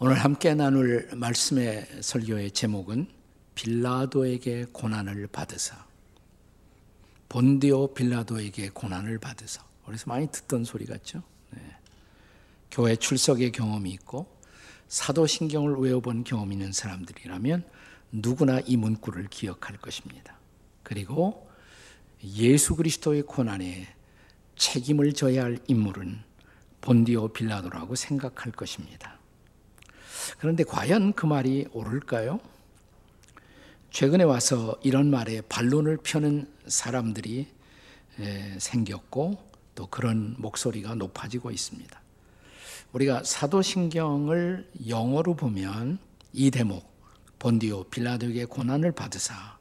오늘 함께 나눌 말씀의 설교의 제목은 빌라도에게 고난을 받으사 본디오 빌라도에게 고난을 받으사 그래서 많이 듣던 소리 같죠. 네. 교회 출석의 경험이 있고 사도신경을 외워본 경험 있는 사람들이라면 누구나 이 문구를 기억할 것입니다. 그리고 예수 그리스도의 고난에 책임을 져야 할 인물은 본디오 빌라도라고 생각할 것입니다. 그런데 과연 그 말이 옳을까요? 최근에 와서 이런 말에 반론을 펴는 사람들이 생겼고 또 그런 목소리가 높아지고 있습니다. 우리가 사도신경을 영어로 보면 이 대목 본디오 빌라도에게 고난을 받으사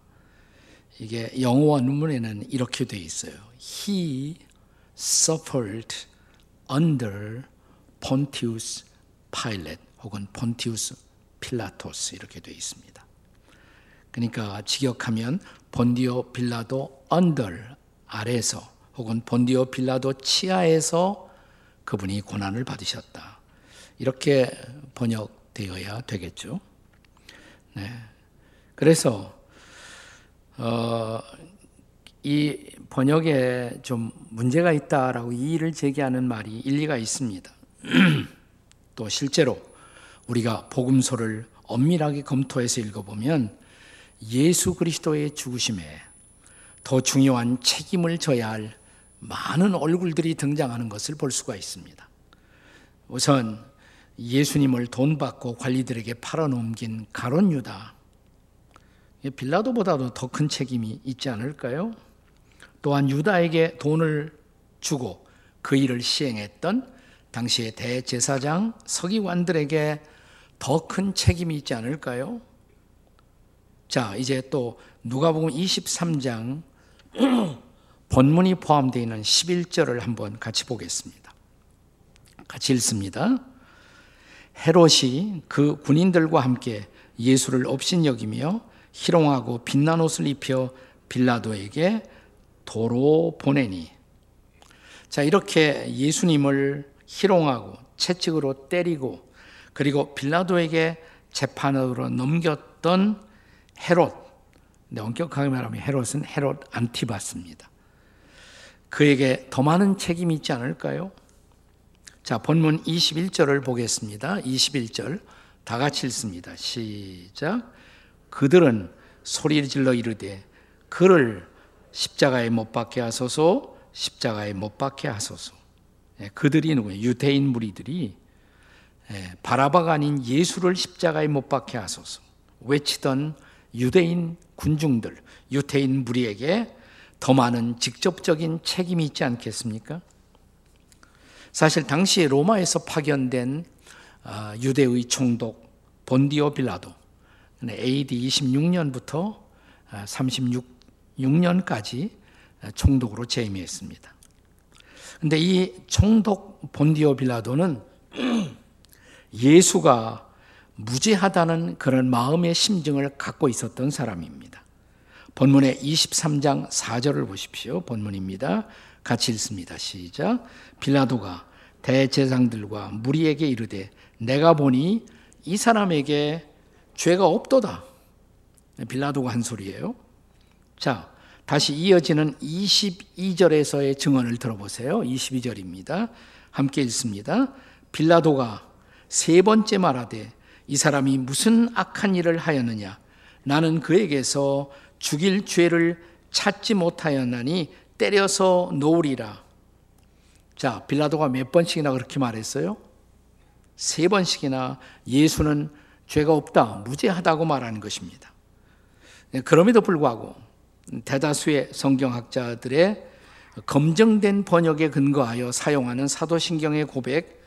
이게 영어 원문에는 이렇게 돼 있어요. He suffered under Pontius Pilate 혹은 Pontius Pilatus 이렇게 돼 있습니다. 그러니까 직역하면 본디오 빌라도 under 아래에서 혹은 본디오 빌라도 치하에서 그분이 고난을 받으셨다. 이렇게 번역되어야 되겠죠. 네. 그래서 어, 이 번역에 좀 문제가 있다라고 이의를 제기하는 말이 일리가 있습니다. 또 실제로 우리가 복음서를 엄밀하게 검토해서 읽어보면 예수 그리스도의 죽으심에 더 중요한 책임을 져야 할 많은 얼굴들이 등장하는 것을 볼 수가 있습니다. 우선 예수님을 돈 받고 관리들에게 팔아넘긴 가론 유다. 빌라도보다도 더 큰 책임이 있지 않을까요? 또한 유다에게 돈을 주고 그 일을 시행했던 당시의 대제사장 서기관들에게 더 큰 책임이 있지 않을까요? 자, 이제 또 누가복음 23장 본문이 포함되어 있는 11절을 한번 같이 보겠습니다. 같이 읽습니다. 헤롯이 그 군인들과 함께 예수를 업신여기며 희롱하고 빛난 옷을 입혀 빌라도에게 도로 보내니 자 이렇게 예수님을 희롱하고 채찍으로 때리고 그리고 빌라도에게 재판으로 넘겼던 헤롯 네, 엄격하게 말하면 헤롯은 헤롯 안티바스입니다. 그에게 더 많은 책임이 있지 않을까요? 자, 본문 21절을 보겠습니다. 21절 다 같이 읽습니다. 시작. 그들은 소리를 질러 이르되 그를 십자가에 못 박게 하소서 십자가에 못 박게 하소서. 예, 그들이 누구예요? 유대인 무리들이 예, 바라바가 아닌 예수를 십자가에 못 박게 하소서 외치던 유대인 군중들, 유대인 무리에게 더 많은 직접적인 책임이 있지 않겠습니까? 사실 당시 로마에서 파견된 아, 유대의 총독 본디오 빌라도 AD 26년부터 36년까지 총독으로 재임했습니다. 근데 이 총독 본디오 빌라도는 예수가 무죄하다는 그런 마음의 심정을 갖고 있었던 사람입니다. 본문의 23장 4절을 보십시오. 본문입니다. 같이 읽습니다. 시작. 빌라도가 대제상들과 무리에게 이르되 내가 보니 이 사람에게 죄가 없도다. 빌라도가 한 소리예요. 자, 다시 이어지는 22절에서의 증언을 들어보세요. 22절입니다. 함께 읽습니다. 빌라도가 세 번째 말하되 이 사람이 무슨 악한 일을 하였느냐? 나는 그에게서 죽일 죄를 찾지 못하였나니 때려서 놓으리라. 자, 빌라도가 몇 번씩이나 그렇게 말했어요? 세 번씩이나 예수는 죄가 없다, 무죄하다고 말하는 것입니다. 네, 그럼에도 불구하고 대다수의 성경학자들의 검증된 번역에 근거하여 사용하는 사도신경의 고백,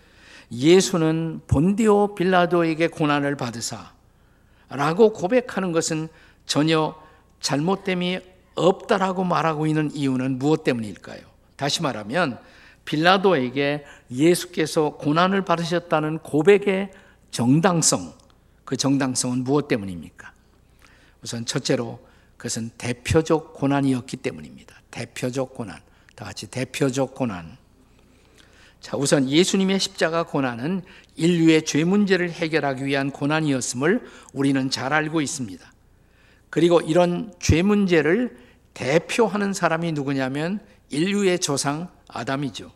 예수는 본디오 빌라도에게 고난을 받으사 라고 고백하는 것은 전혀 잘못됨이 없다라고 말하고 있는 이유는 무엇 때문일까요? 다시 말하면 빌라도에게 예수께서 고난을 받으셨다는 고백의 정당성, 그 정당성은 무엇 때문입니까? 우선 첫째로 그것은 대표적 고난이었기 때문입니다. 대표적 고난. 다 같이 대표적 고난. 자, 우선 예수님의 십자가 고난은 인류의 죄 문제를 해결하기 위한 고난이었음을 우리는 잘 알고 있습니다. 그리고 이런 죄 문제를 대표하는 사람이 누구냐면 인류의 조상 아담이죠.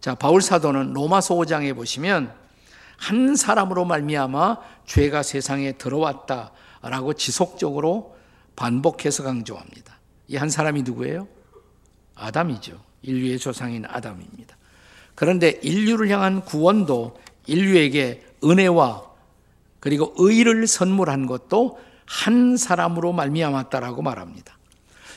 자, 바울 사도는 로마서 5장에 보시면 한 사람으로 말미암아 죄가 세상에 들어왔다라고 지속적으로 반복해서 강조합니다. 이 한 사람이 누구예요? 아담이죠. 인류의 조상인 아담입니다. 그런데 인류를 향한 구원도 인류에게 은혜와 그리고 의를 선물한 것도 한 사람으로 말미암았다라고 말합니다.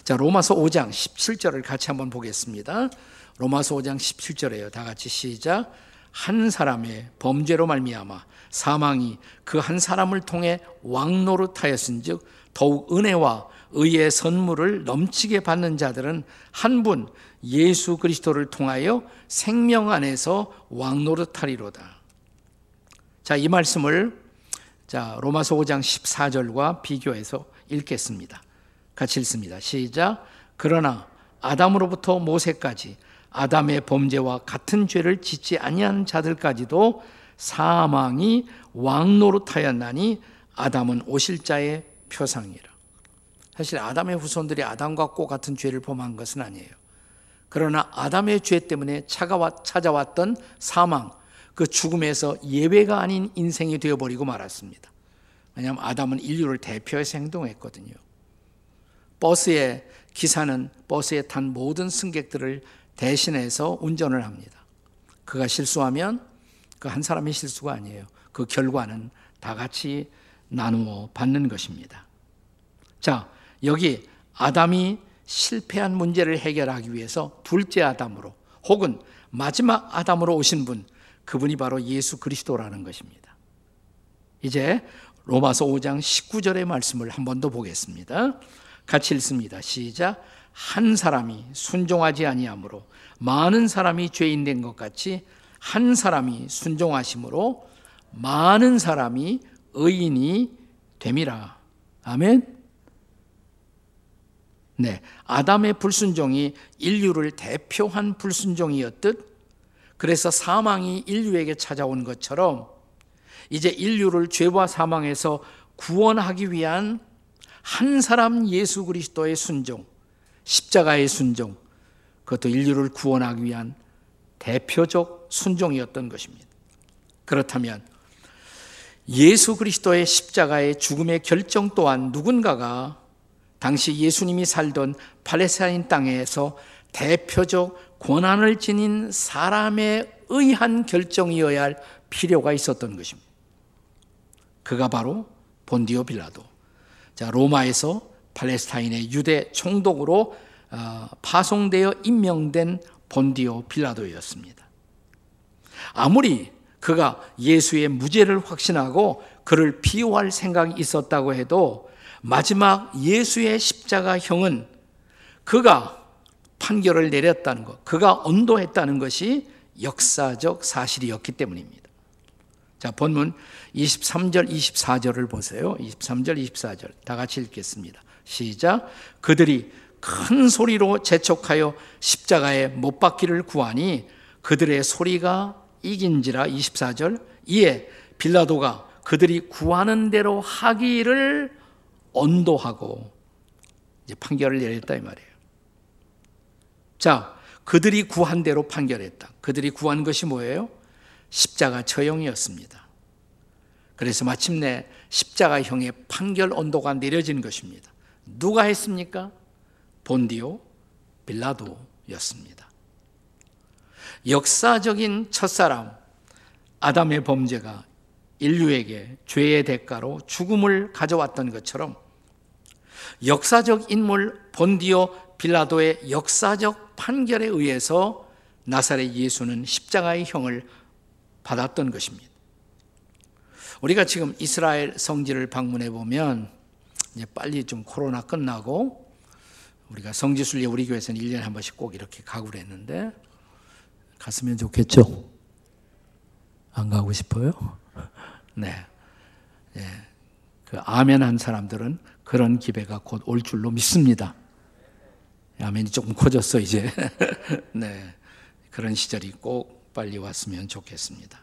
자, 로마서 5장 17절을 같이 한번 보겠습니다. 로마서 5장 17절에요. 다 같이 시작. 한 사람의 범죄로 말미암아 사망이 그 한 사람을 통해 왕노릇하였은즉 더욱 은혜와 의의 선물을 넘치게 받는 자들은 한 분 예수 그리스도를 통하여 생명 안에서 왕노릇하리로다. 자, 이 말씀을 자, 로마서 5장 14절과 비교해서 읽겠습니다. 같이 읽습니다. 시작. 그러나 아담으로부터 모세까지 아담의 범죄와 같은 죄를 짓지 아니한 자들까지도 사망이 왕노릇하였나니 아담은 오실자의 표상이라. 사실 아담의 후손들이 아담과 꼭 같은 죄를 범한 것은 아니에요. 그러나 아담의 죄 때문에 찾아왔던 사망, 그 죽음에서 예외가 아닌 인생이 되어버리고 말았습니다. 왜냐하면 아담은 인류를 대표해서 행동했거든요. 버스의 기사는 버스에 탄 모든 승객들을 대신해서 운전을 합니다. 그가 실수하면 그 한 사람의 실수가 아니에요. 그 결과는 다 같이 나누어 받는 것입니다. 자, 여기 아담이 실패한 문제를 해결하기 위해서 둘째 아담으로 혹은 마지막 아담으로 오신 분, 그분이 바로 예수 그리스도라는 것입니다. 이제 로마서 5장 19절의 말씀을 한 번 더 보겠습니다. 같이 읽습니다. 시작. 한 사람이 순종하지 아니하므로 많은 사람이 죄인 된 것 같이 한 사람이 순종하심으로 많은 사람이 의인이 됨이라. 아멘. 네. 아담의 불순종이 인류를 대표한 불순종이었듯 그래서 사망이 인류에게 찾아온 것처럼 이제 인류를 죄와 사망에서 구원하기 위한 한 사람 예수 그리스도의 순종, 십자가의 순종, 그것도 인류를 구원하기 위한 대표적 순종이었던 것입니다. 그렇다면 예수 그리스도의 십자가의 죽음의 결정 또한 누군가가 당시 예수님이 살던 팔레스타인 땅에서 대표적 권한을 지닌 사람의 의한 결정이어야 할 필요가 있었던 것입니다. 그가 바로 본디오 빌라도. 자, 로마에서 팔레스타인의 유대 총독으로 어, 파송되어 임명된 본디오 빌라도였습니다. 아무리 그가 예수의 무죄를 확신하고 그를 비호할 생각이 있었다고 해도 마지막 예수의 십자가형은 그가 판결을 내렸다는 것, 그가 언도했다는 것이 역사적 사실이었기 때문입니다. 자, 본문 23절, 24절을 보세요. 23절, 24절. 다 같이 읽겠습니다. 시작. 그들이 큰 소리로 재촉하여 십자가에 못 박기를 구하니 그들의 소리가 이긴지라 24절. 이에 빌라도가 그들이 구하는 대로 하기를 언도하고 이제 판결을 내렸다 이 말이에요. 자, 그들이 구한 대로 판결했다. 그들이 구한 것이 뭐예요? 십자가 처형이었습니다. 그래서 마침내 십자가형의 판결 언도가 내려진 것입니다. 누가 했습니까? 본디오 빌라도였습니다. 역사적인 첫사람 아담의 범죄가 인류에게 죄의 대가로 죽음을 가져왔던 것처럼 역사적 인물 본디오 빌라도의 역사적 판결에 의해서 나사렛 예수는 십자가의 형을 받았던 것입니다. 우리가 지금 이스라엘 성지를 방문해 보면 이제 빨리 좀 코로나 끝나고 우리가 성지 순례 우리 교회에서는 1년에 한 번씩 꼭 이렇게 가고 그랬는데 갔으면 좋겠죠? 안 가고 싶어요? 네. 예. 그 아멘 한 사람들은 그런 기회가 곧 올 줄로 믿습니다. 아멘이 조금 커졌어, 이제. 네. 그런 시절이 꼭 빨리 왔으면 좋겠습니다.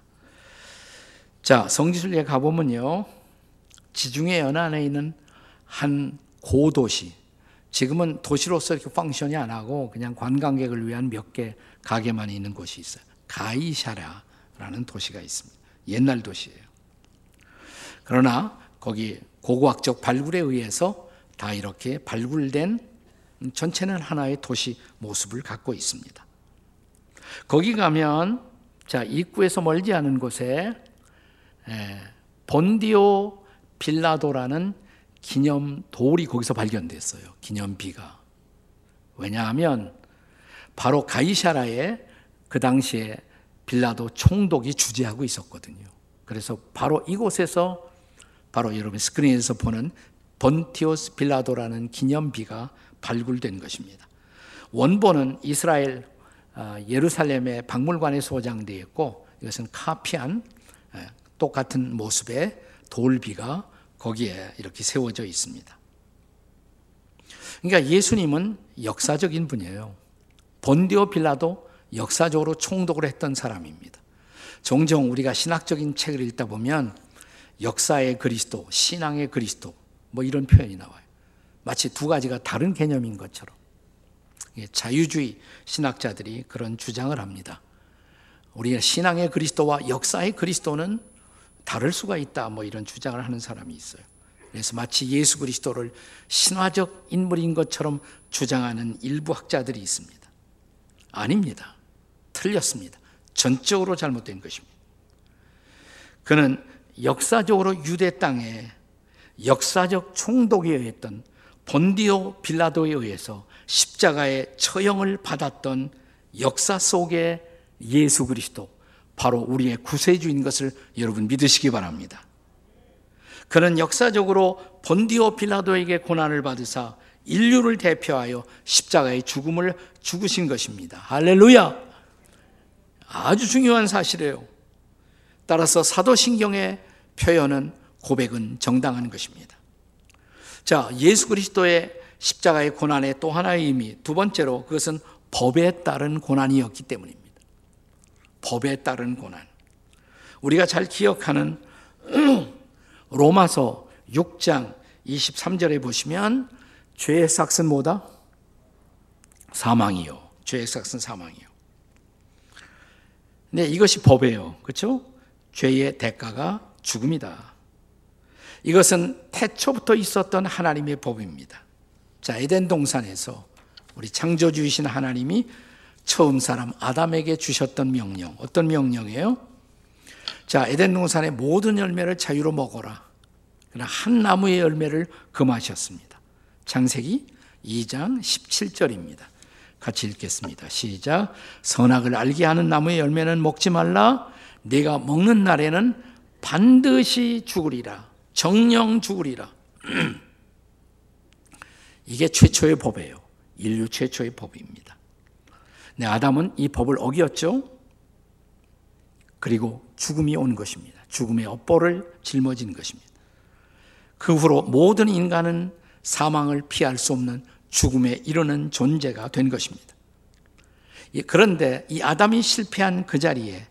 자, 성지순례 가보면요. 지중해 연안에 있는 한 고도시, 지금은 도시로서 이렇게 펑션이 안 하고 그냥 관광객을 위한 몇 개 가게만 있는 곳이 있어요. 가이샤라라는 도시가 있습니다. 옛날 도시예요. 그러나 거기 고고학적 발굴에 의해서 다 이렇게 발굴된 전체는 하나의 도시 모습을 갖고 있습니다. 거기 가면 자 입구에서 멀지 않은 곳에 본디오 빌라도라는 기념 돌이 거기서 발견됐어요. 기념비가. 왜냐하면 바로 가이샤라에 그 당시에 빌라도 총독이 주재하고 있었거든요. 그래서 바로 이곳에서 바로 여러분 스크린에서 보는 본티오스 빌라도라는 기념비가 발굴된 것입니다. 원본은 이스라엘 아, 예루살렘의 박물관에 소장되어 있고 이것은 카피한 똑같은 모습의 돌비가 거기에 이렇게 세워져 있습니다. 그러니까 예수님은 역사적인 분이에요. 본디오 빌라도 역사적으로 총독을 했던 사람입니다. 종종 우리가 신학적인 책을 읽다 보면 역사의 그리스도, 신앙의 그리스도 뭐 이런 표현이 나와요. 마치 두 가지가 다른 개념인 것처럼. 자유주의 신학자들이 그런 주장을 합니다. 우리가 신앙의 그리스도와 역사의 그리스도는 다를 수가 있다. 뭐 이런 주장을 하는 사람이 있어요. 그래서 마치 예수 그리스도를 신화적 인물인 것처럼 주장하는 일부 학자들이 있습니다. 아닙니다. 틀렸습니다. 전적으로 잘못된 것입니다. 그는 역사적으로 유대 땅에 역사적 총독에 의했던 본디오 빌라도에 의해서 십자가의 처형을 받았던 역사 속의 예수 그리스도, 바로 우리의 구세주인 것을 여러분 믿으시기 바랍니다. 그는 역사적으로 본디오 빌라도에게 고난을 받으사 인류를 대표하여 십자가의 죽음을 죽으신 것입니다. 할렐루야! 아주 중요한 사실이에요. 따라서 사도신경의 표현은 고백은 정당한 것입니다. 자, 예수 그리스도의 십자가의 고난의 또 하나의 의미, 두 번째로 그것은 법에 따른 고난이었기 때문입니다. 법에 따른 고난. 우리가 잘 기억하는 로마서 6장 23절에 보시면 죄의 삭은 뭐다? 사망이요. 죄의 삭은 사망이요. 네, 이것이 법이에요. 그렇죠? 죄의 대가가 죽음이다. 이것은 태초부터 있었던 하나님의 법입니다. 자, 에덴 동산에서 우리 창조주이신 하나님이 처음 사람 아담에게 주셨던 명령. 어떤 명령이에요? 자, 에덴 동산의 모든 열매를 자유로 먹어라. 그러나 한 나무의 열매를 금하셨습니다. 창세기 2장 17절입니다. 같이 읽겠습니다. 시작. 선악을 알게 하는 나무의 열매는 먹지 말라. 내가 먹는 날에는 반드시 죽으리라. 정령 죽으리라. 이게 최초의 법이에요. 인류 최초의 법입니다. 네, 아담은 이 법을 어겼죠. 그리고 죽음이 온 것입니다. 죽음의 업보를 짊어진 것입니다. 그 후로 모든 인간은 사망을 피할 수 없는 죽음에 이르는 존재가 된 것입니다. 그런데 이 아담이 실패한 그 자리에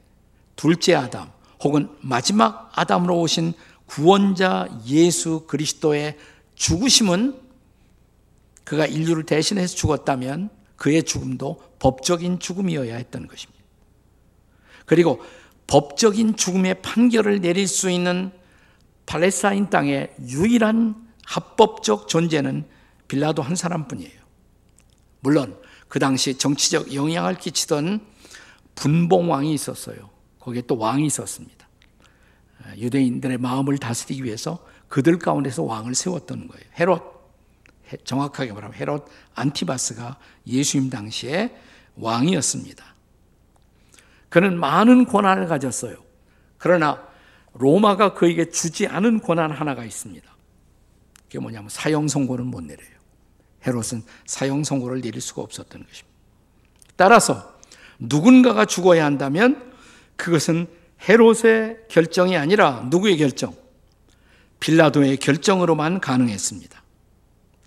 둘째 아담 혹은 마지막 아담으로 오신 구원자 예수 그리스도의 죽으심은 그가 인류를 대신해서 죽었다면 그의 죽음도 법적인 죽음이어야 했던 것입니다. 그리고 법적인 죽음의 판결을 내릴 수 있는 팔레스타인 땅의 유일한 합법적 존재는 빌라도 한 사람뿐이에요. 물론 그 당시 정치적 영향을 끼치던 분봉 왕이 있었어요. 거기에 또 왕이 있었습니다. 유대인들의 마음을 다스리기 위해서 그들 가운데서 왕을 세웠던 거예요. 헤롯 정확하게 말하면 헤롯 안티바스가 예수님 당시에 왕이었습니다. 그는 많은 권한을 가졌어요. 그러나 로마가 그에게 주지 않은 권한 하나가 있습니다. 그게 뭐냐면 사형 선고는 못 내려요. 헤롯은 사형 선고를 내릴 수가 없었던 것입니다. 따라서 누군가가 죽어야 한다면 그것은 헤롯의 결정이 아니라 누구의 결정? 빌라도의 결정으로만 가능했습니다.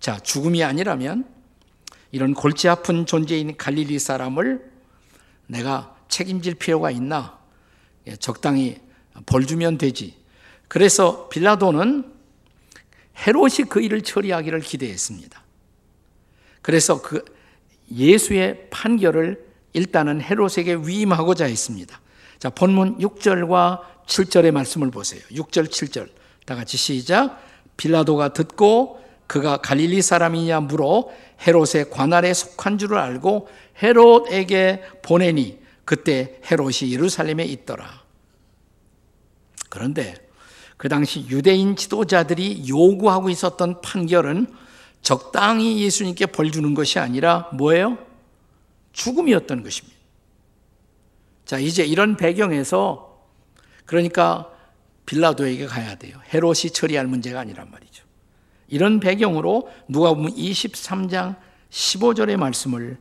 자, 죽음이 아니라면 이런 골치 아픈 존재인 갈릴리 사람을 내가 책임질 필요가 있나? 예, 적당히 벌 주면 되지. 그래서 빌라도는 헤롯이 그 일을 처리하기를 기대했습니다. 그래서 그 예수의 판결을 일단은 헤롯에게 위임하고자 했습니다. 자, 본문 6절과 7절의 말씀을 보세요. 6절, 7절. 다 같이 시작. 빌라도가 듣고 그가 갈릴리 사람이냐 물어 헤롯의 관할에 속한 줄을 알고 헤롯에게 보내니 그때 헤롯이 예루살렘에 있더라. 그런데 그 당시 유대인 지도자들이 요구하고 있었던 판결은 적당히 예수님께 벌 주는 것이 아니라 뭐예요? 죽음이었던 것입니다. 자, 이제 이런 배경에서 그러니까 빌라도에게 가야 돼요. 헤롯이 처리할 문제가 아니란 말이죠. 이런 배경으로 누가 보면 23장 15절의 말씀을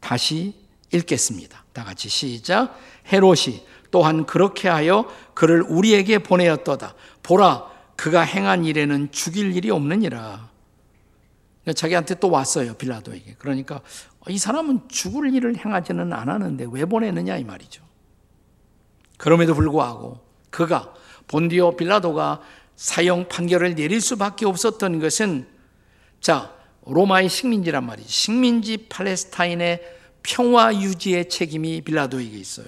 다시 읽겠습니다. 다 같이 시작. 헤롯이 또한 그렇게 하여 그를 우리에게 보내었도다. 보라, 그가 행한 일에는 죽일 일이 없느니라. 자기한테 또 왔어요, 빌라도에게. 그러니까 이 사람은 죽을 일을 행하지는 않았는데 왜 보내느냐 이 말이죠. 그럼에도 불구하고 그가 본디오 빌라도가 사형 판결을 내릴 수밖에 없었던 것은 자 로마의 식민지란 말이죠. 식민지 팔레스타인의 평화 유지의 책임이 빌라도에게 있어요.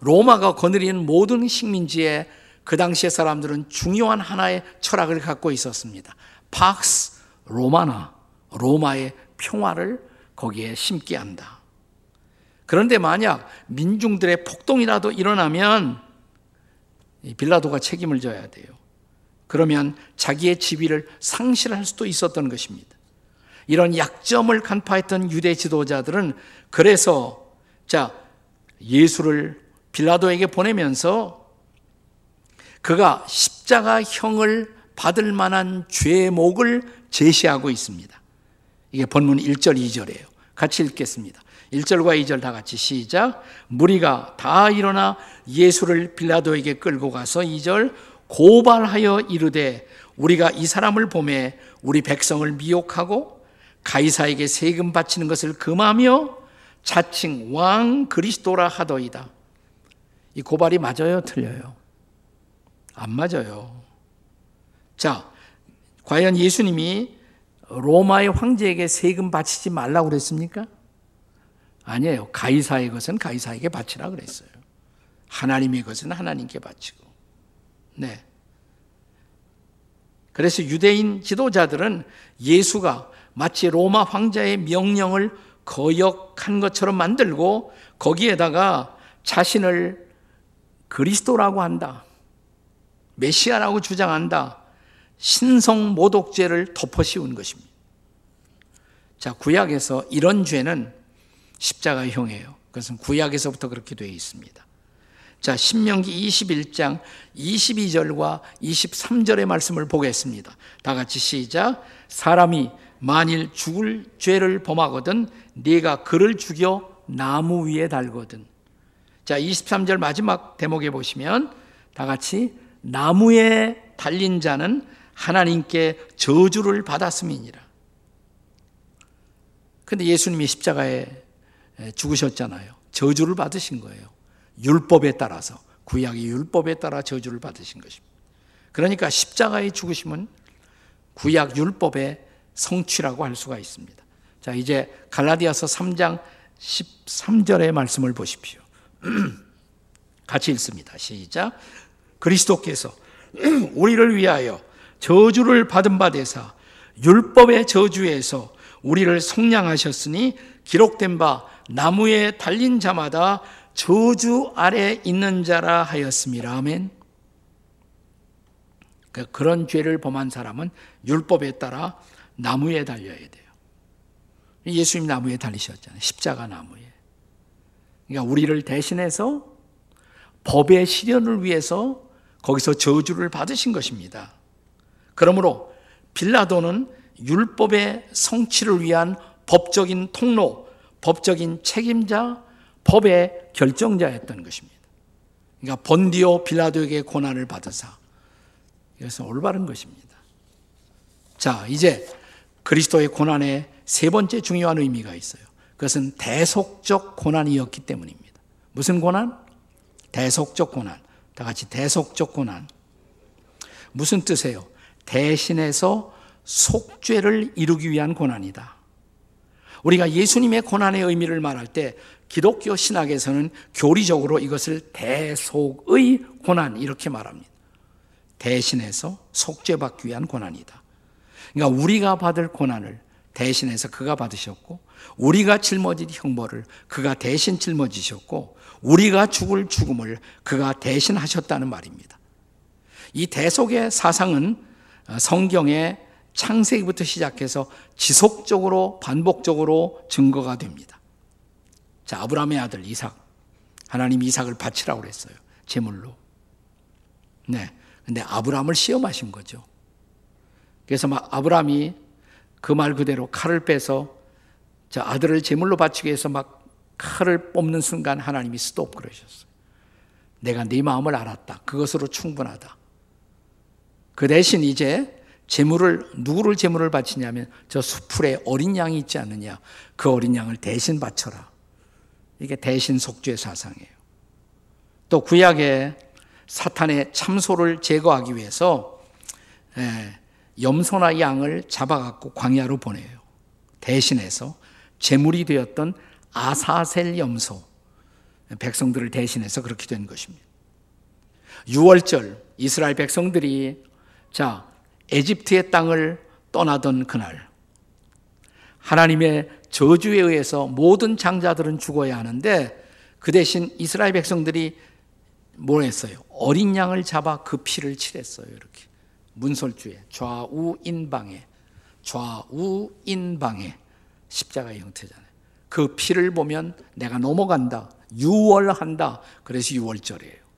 로마가 거느리는 모든 식민지에 그 당시의 사람들은 중요한 하나의 철학을 갖고 있었습니다. 팍스 로마나 로마의 평화를 거기에 심게 한다. 그런데 만약 민중들의 폭동이라도 일어나면 빌라도가 책임을 져야 돼요. 그러면 자기의 지위를 상실할 수도 있었던 것입니다. 이런 약점을 간파했던 유대 지도자들은 그래서 자 예수를 빌라도에게 보내면서 그가 십자가형을 받을 만한 죄목을 제시하고 있습니다. 이게 본문 1절, 2절이에요. 같이 읽겠습니다. 1절과 2절 다 같이 시작. 무리가 다 일어나 예수를 빌라도에게 끌고 가서 2절 고발하여 이르되 우리가 이 사람을 보매 우리 백성을 미혹하고 가이사에게 세금 바치는 것을 금하며 자칭 왕 그리스도라 하더이다. 이 고발이 맞아요, 틀려요? 안 맞아요. 자, 과연 예수님이 로마의 황제에게 세금 바치지 말라고 그랬습니까? 아니에요. 가이사의 것은 가이사에게 바치라 그랬어요. 하나님의 것은 하나님께 바치고. 네. 그래서 유대인 지도자들은 예수가 마치 로마 황자의 명령을 거역한 것처럼 만들고 거기에다가 자신을 그리스도라고 한다. 메시아라고 주장한다. 신성 모독죄를 덮어 씌운 것입니다. 자, 구약에서 이런 죄는 십자가형이에요. 그것은 구약에서부터 그렇게 되어 있습니다. 자, 신명기 21장 22절과 23절의 말씀을 보겠습니다. 다 같이 시작. 사람이 만일 죽을 죄를 범하거든 네가 그를 죽여 나무 위에 달거든. 자, 23절 마지막 대목에 보시면 다 같이 나무에 달린 자는 하나님께 저주를 받았음이니라. 근데 예수님이 십자가에 죽으셨잖아요. 저주를 받으신 거예요. 율법에 따라서 구약의 율법에 따라 저주를 받으신 것입니다. 그러니까 십자가의 죽으심은 구약 율법의 성취라고 할 수가 있습니다. 자, 이제 갈라디아서 3장 13절의 말씀을 보십시오. 같이 읽습니다. 시작. 그리스도께서 우리를 위하여 저주를 받은 바 되사 율법의 저주에서 우리를 속량하셨으니 기록된 바 나무에 달린 자마다 저주 아래 있는 자라 하였습니다. 아멘. 그 그런 죄를 범한 사람은 율법에 따라 나무에 달려야 돼요. 예수님 나무에 달리셨잖아요. 십자가 나무에. 그러니까 우리를 대신해서 법의 실현을 위해서 거기서 저주를 받으신 것입니다. 그러므로 빌라도는 율법의 성취를 위한 법적인 통로, 법적인 책임자, 법의 결정자였던 것입니다. 그러니까 본디오 빌라도에게 고난을 받으사 이것은 올바른 것입니다. 자, 이제 그리스도의 고난에 세 번째 중요한 의미가 있어요. 그것은 대속적 고난이었기 때문입니다. 무슨 고난? 대속적 고난. 다 같이 대속적 고난. 무슨 뜻이에요? 대신해서 속죄를 이루기 위한 고난이다. 우리가 예수님의 고난의 의미를 말할 때 기독교 신학에서는 교리적으로 이것을 대속의 고난 이렇게 말합니다. 대신해서 속죄받기 위한 고난이다. 그러니까 우리가 받을 고난을 대신해서 그가 받으셨고 우리가 짊어질 형벌을 그가 대신 짊어지셨고 우리가 죽을 죽음을 그가 대신 하셨다는 말입니다. 이 대속의 사상은 성경의 창세기부터 시작해서 지속적으로 반복적으로 증거가 됩니다. 자, 아브라함의 아들 이삭. 하나님 이삭을 바치라고 그랬어요. 제물로. 네. 근데 아브라함을 시험하신 거죠. 그래서 막 아브라함이 그 말 그대로 칼을 빼서 저 아들을 제물로 바치기 위해서 막 칼을 뽑는 순간 하나님이 스톱 그러셨어요. 내가 네 마음을 알았다. 그것으로 충분하다. 그 대신 이제 제물을 누구를 제물을 바치냐면 저 수풀에 어린 양이 있지 않느냐. 그 어린 양을 대신 바쳐라. 이게 대신 속죄 사상이에요. 또 구약에 사탄의 참소를 제거하기 위해서 예, 염소나 양을 잡아갖고 광야로 보내요. 대신해서 제물이 되었던 아사셀 염소 백성들을 대신해서 그렇게 된 것입니다. 6월절 이스라엘 백성들이 자 에집트의 땅을 떠나던 그날 하나님의 저주에 의해서 모든 장자들은 죽어야 하는데 그 대신 이스라엘 백성들이 뭘 했어요? 어린 양을 잡아 그 피를 칠했어요. 이렇게 문설주에 좌우인방에 좌우인방에 십자가의 형태잖아요. 그 피를 보면 내가 넘어간다. 유월한다. 그래서 유월절이에요.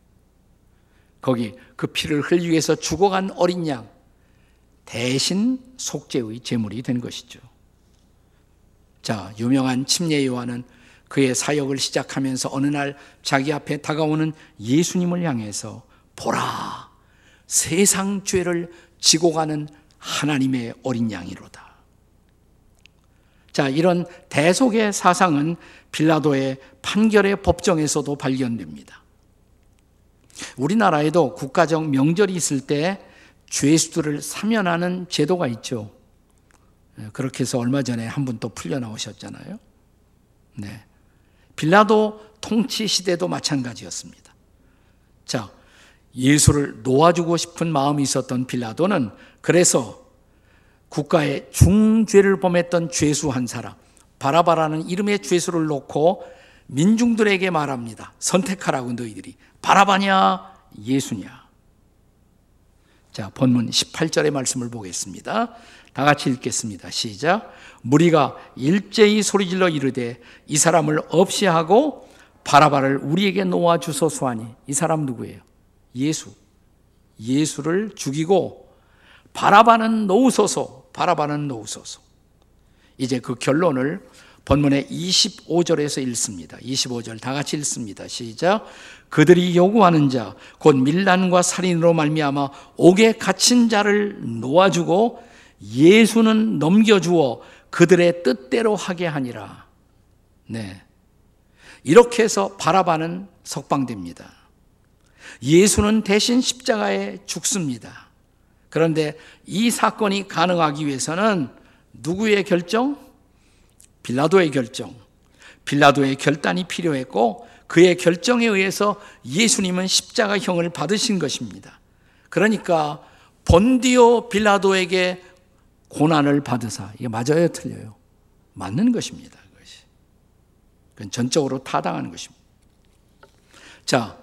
거기 그 피를 흘리기 위해서 죽어간 어린 양 대신 속죄의 제물이 된 것이죠. 자, 유명한 침례 요한은 그의 사역을 시작하면서 어느 날 자기 앞에 다가오는 예수님을 향해서 보라 세상 죄를 지고 가는 하나님의 어린 양이로다. 자, 이런 대속의 사상은 빌라도의 판결의 법정에서도 발견됩니다. 우리나라에도 국가적 명절이 있을 때 죄수들을 사면하는 제도가 있죠. 예, 그렇게 해서 얼마 전에 한 분 또 풀려 나오셨잖아요. 네. 빌라도 통치 시대도 마찬가지였습니다. 자, 예수를 놓아주고 싶은 마음이 있었던 빌라도는 그래서 국가의 중죄를 범했던 죄수 한 사람, 바라바라는 이름의 죄수를 놓고 민중들에게 말합니다. 선택하라고 너희들이. 바라바냐, 예수냐. 자, 본문 18절의 말씀을 보겠습니다. 다 같이 읽겠습니다. 시작. 무리가 일제히 소리질러 이르되 이 사람을 없이 하고 바라바를 우리에게 놓아 주소서 하니 이 사람 누구예요? 예수. 예수를 죽이고 바라바는 놓으소서. 바라바는 놓으소서. 이제 그 결론을 본문의 25절에서 읽습니다. 25절 다 같이 읽습니다. 시작. 그들이 요구하는 자, 곧 밀란과 살인으로 말미암아 옥에 갇힌 자를 놓아주고 예수는 넘겨주어 그들의 뜻대로 하게 하니라. 네. 이렇게 해서 바라바는 석방됩니다. 예수는 대신 십자가에 죽습니다. 그런데 이 사건이 가능하기 위해서는 누구의 결정? 빌라도의 결정. 빌라도의 결단이 필요했고 그의 결정에 의해서 예수님은 십자가형을 받으신 것입니다. 그러니까 본디오 빌라도에게 고난을 받으사 이게 맞아요, 틀려요? 맞는 것입니다. 그것이. 그건 전적으로 타당한 것입니다. 자,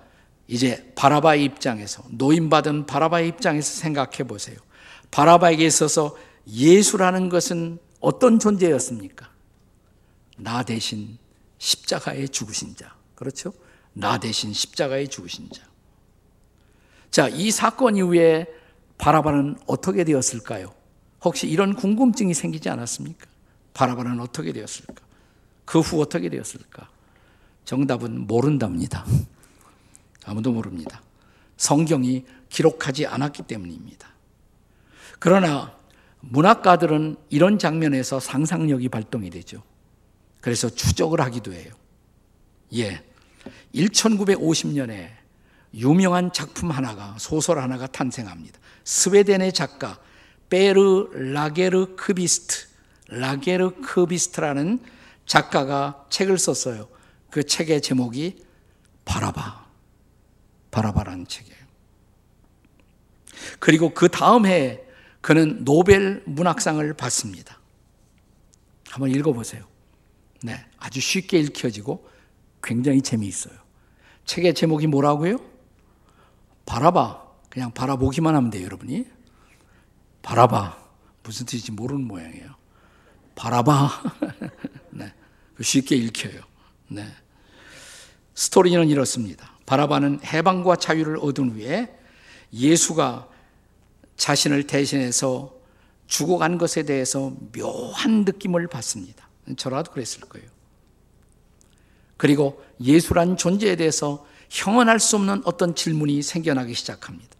이제 바라바의 입장에서 노인받은 바라바의 입장에서 생각해 보세요. 바라바에게 있어서 예수라는 것은 어떤 존재였습니까? 나 대신 십자가에 죽으신 자. 그렇죠? 나 대신 십자가에 죽으신 자. 자, 이 사건 이후에 바라바는 어떻게 되었을까요? 혹시 이런 궁금증이 생기지 않았습니까? 바라바는 어떻게 되었을까? 그 후 어떻게 되었을까? 정답은 모른답니다. 아무도 모릅니다. 성경이 기록하지 않았기 때문입니다. 그러나 문학가들은 이런 장면에서 상상력이 발동이 되죠. 그래서 추적을 하기도 해요. 예. 1950년에 유명한 작품 하나가, 소설 하나가 탄생합니다. 스웨덴의 작가, 베르 라게르 크비스트, 라게르 크비스트라는 작가가 책을 썼어요. 그 책의 제목이 바라봐. 바라바라는 책이에요. 그리고 그 다음 해에 그는 노벨 문학상을 받습니다. 한번 읽어보세요. 네, 아주 쉽게 읽혀지고 굉장히 재미있어요. 책의 제목이 뭐라고요? 바라봐. 그냥 바라보기만 하면 돼요, 여러분이. 바라봐. 무슨 뜻인지 모르는 모양이에요. 바라봐. 네, 쉽게 읽혀요. 네. 스토리는 이렇습니다. 바라바는 해방과 자유를 얻은 후에 예수가 자신을 대신해서 죽어간 것에 대해서 묘한 느낌을 받습니다. 저라도 그랬을 거예요. 그리고 예수란 존재에 대해서 형언할 수 없는 어떤 질문이 생겨나기 시작합니다.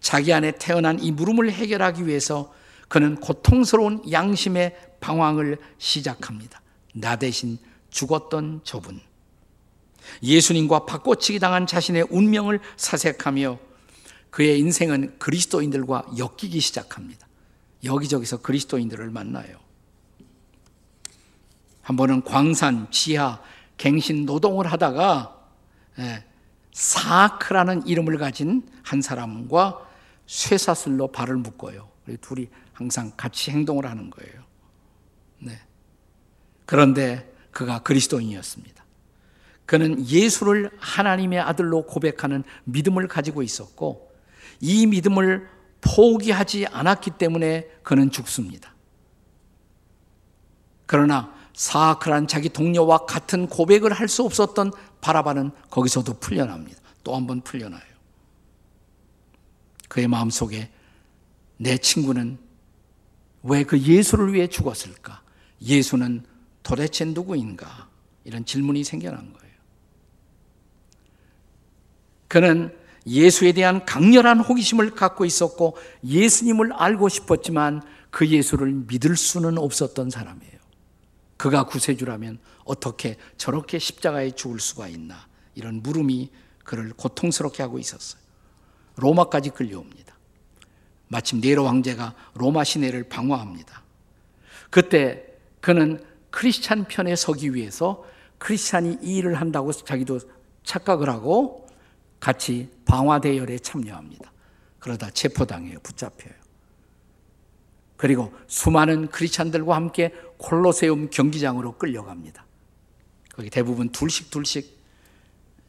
자기 안에 태어난 이 물음을 해결하기 위해서 그는 고통스러운 양심의 방황을 시작합니다. 나 대신 죽었던 저분. 예수님과 바꿔치기 당한 자신의 운명을 사색하며 그의 인생은 그리스도인들과 엮이기 시작합니다. 여기저기서 그리스도인들을 만나요. 한 번은 광산, 지하, 갱신 노동을 하다가 예, 사크라는 이름을 가진 한 사람과 쇠사슬로 발을 묶어요. 둘이 항상 같이 행동을 하는 거예요. 네. 그런데 그가 그리스도인이었습니다. 그는 예수를 하나님의 아들로 고백하는 믿음을 가지고 있었고 이 믿음을 포기하지 않았기 때문에 그는 죽습니다. 그러나 사악한 자기 동료와 같은 고백을 할 수 없었던 바라바는 거기서도 풀려납니다. 또 한 번 풀려나요. 그의 마음속에 내 친구는 왜 그 예수를 위해 죽었을까? 예수는 도대체 누구인가? 이런 질문이 생겨난 거예요. 그는 예수에 대한 강렬한 호기심을 갖고 있었고 예수님을 알고 싶었지만 그 예수를 믿을 수는 없었던 사람이에요. 그가 구세주라면 어떻게 저렇게 십자가에 죽을 수가 있나? 이런 물음이 그를 고통스럽게 하고 있었어요. 로마까지 끌려옵니다. 마침 네로 황제가 로마 시내를 방어합니다. 그때 그는 크리스찬 편에 서기 위해서 크리스찬이 이 일을 한다고 자기도 착각을 하고 같이 방화 대열에 참여합니다. 그러다 체포당해요. 붙잡혀요. 그리고 수많은 크리스찬들과 함께 콜로세움 경기장으로 끌려갑니다. 거기 대부분 둘씩 둘씩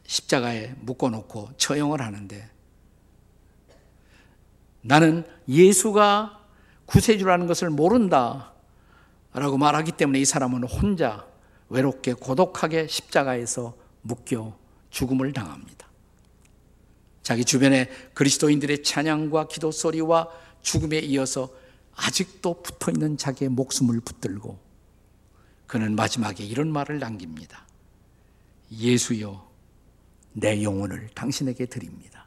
십자가에 묶어놓고 처형을 하는데 나는 예수가 구세주라는 것을 모른다 라고 말하기 때문에 이 사람은 혼자 외롭게 고독하게 십자가에서 묶여 죽음을 당합니다. 자기 주변에 그리스도인들의 찬양과 기도 소리와 죽음에 이어서 아직도 붙어 있는 자기의 목숨을 붙들고 그는 마지막에 이런 말을 남깁니다. 예수여, 내 영혼을 당신에게 드립니다.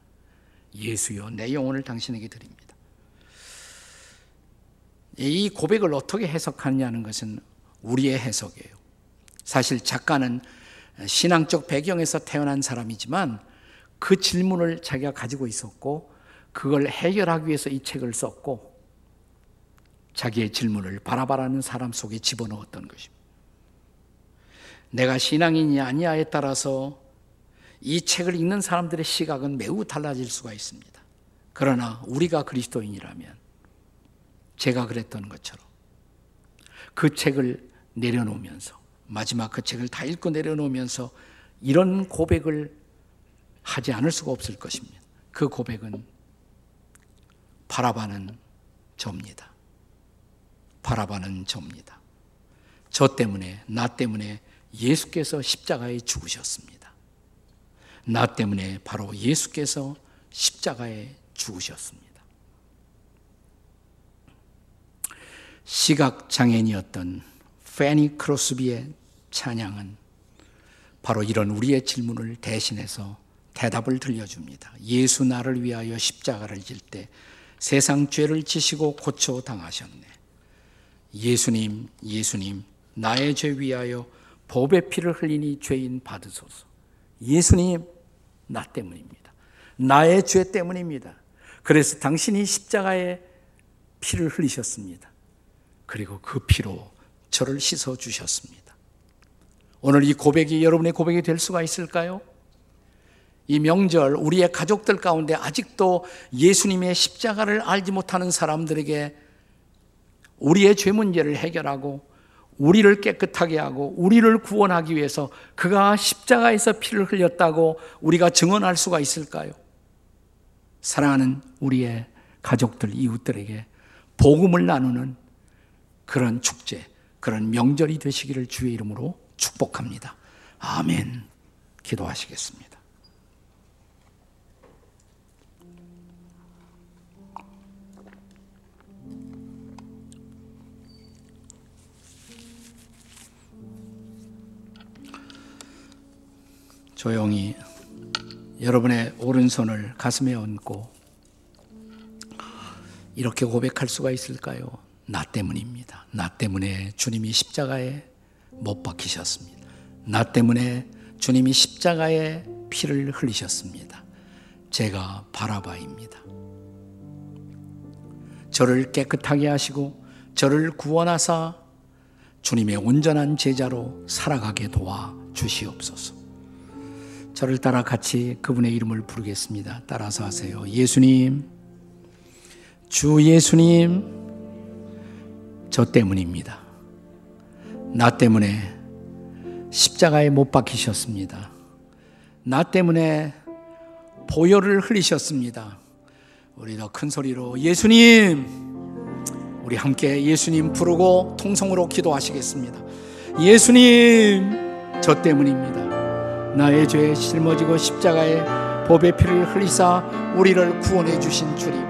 예수여, 내 영혼을 당신에게 드립니다. 이 고백을 어떻게 해석하느냐는 것은 우리의 해석이에요. 사실 작가는 신앙적 배경에서 태어난 사람이지만 그 질문을 자기가 가지고 있었고 그걸 해결하기 위해서 이 책을 썼고 자기의 질문을 바라바라는 사람 속에 집어넣었던 것입니다. 내가 신앙인이 아니냐에 따라서 이 책을 읽는 사람들의 시각은 매우 달라질 수가 있습니다. 그러나 우리가 그리스도인이라면 제가 그랬던 것처럼 그 책을 내려놓으면서 마지막 그 책을 다 읽고 내려놓으면서 이런 고백을 하지 않을 수가 없을 것입니다. 그 고백은 바라바는 저입니다. 바라바는 저입니다. 저 때문에, 나 때문에 예수께서 십자가에 죽으셨습니다. 나 때문에 바로 예수께서 십자가에 죽으셨습니다. 시각장애인이었던 페니 크로스비의 찬양은 바로 이런 우리의 질문을 대신해서 대답을 들려줍니다. 예수 나를 위하여 십자가를 질 때 세상 죄를 지시고 고쳐 당하셨네. 예수님, 예수님, 나의 죄 위하여 법의 피를 흘리니 죄인 받으소서. 예수님, 나 때문입니다. 나의 죄 때문입니다. 그래서 당신이 십자가에 피를 흘리셨습니다. 그리고 그 피로 저를 씻어 주셨습니다. 오늘 이 고백이 여러분의 고백이 될 수가 있을까요? 이 명절 우리의 가족들 가운데 아직도 예수님의 십자가를 알지 못하는 사람들에게 우리의 죄 문제를 해결하고 우리를 깨끗하게 하고 우리를 구원하기 위해서 그가 십자가에서 피를 흘렸다고 우리가 증언할 수가 있을까요? 사랑하는 우리의 가족들, 이웃들에게 복음을 나누는 그런 축제, 그런 명절이 되시기를 주의 이름으로 축복합니다. 아멘. 기도하시겠습니다. 조용히 여러분의 오른손을 가슴에 얹고 이렇게 고백할 수가 있을까요? 나 때문입니다. 나 때문에 주님이 십자가에 못 박히셨습니다. 나 때문에 주님이 십자가에 피를 흘리셨습니다. 제가 바라바입니다. 저를 깨끗하게 하시고 저를 구원하사 주님의 온전한 제자로 살아가게 도와 주시옵소서. 저를 따라 같이 그분의 이름을 부르겠습니다. 따라서 하세요. 예수님, 주 예수님, 저 때문입니다. 나 때문에 십자가에 못 박히셨습니다. 나 때문에 보혈을 흘리셨습니다. 우리 더 큰 소리로 예수님, 우리 함께 예수님 부르고 통성으로 기도하시겠습니다. 예수님, 저 때문입니다. 나의 죄에 짊어지고 십자가에 법의 피를 흘리사 우리를 구원해 주신 주님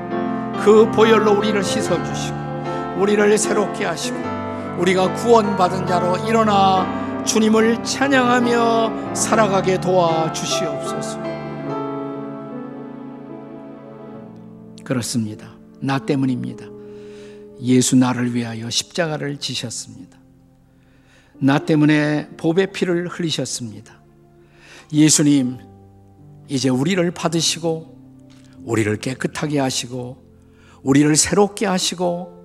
그 보혈로 우리를 씻어 주시고 우리를 새롭게 하시고 우리가 구원받은 자로 일어나 주님을 찬양하며 살아가게 도와 주시옵소서. 그렇습니다. 나 때문입니다. 예수 나를 위하여 십자가를 지셨습니다. 나 때문에 법의 피를 흘리셨습니다. 예수님, 이제 우리를 받으시고, 우리를 깨끗하게 하시고, 우리를 새롭게 하시고,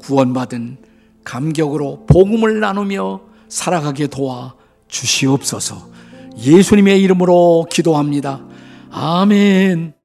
구원받은 감격으로 복음을 나누며 살아가게 도와 주시옵소서. 예수님의 이름으로 기도합니다. 아멘.